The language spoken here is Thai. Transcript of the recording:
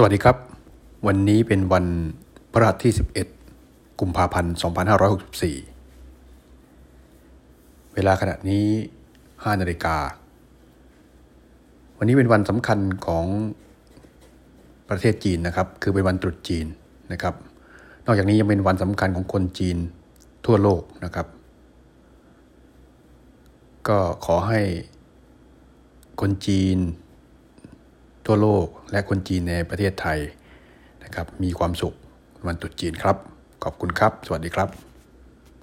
สวัสดีครับ วันนี้เป็นวันพฤหัสที่ 11 กุมภาพันธ์ 2564 เวลาขณะนี้ 5 นาฬิกา วันนี้เป็นวันสำคัญของประเทศจีนนะครับ คือเป็นวันตรุษจีนนะครับ นอกจากนี้ยังเป็นวันสำคัญของคนจีนทั่วโลกนะครับ ก็ขอให้คนจีน ทั่วโลก และคนจีนในประเทศไทยนะครับมีความสุขวันตรุษจีนครับ ขอบคุณครับ สวัสดีครับ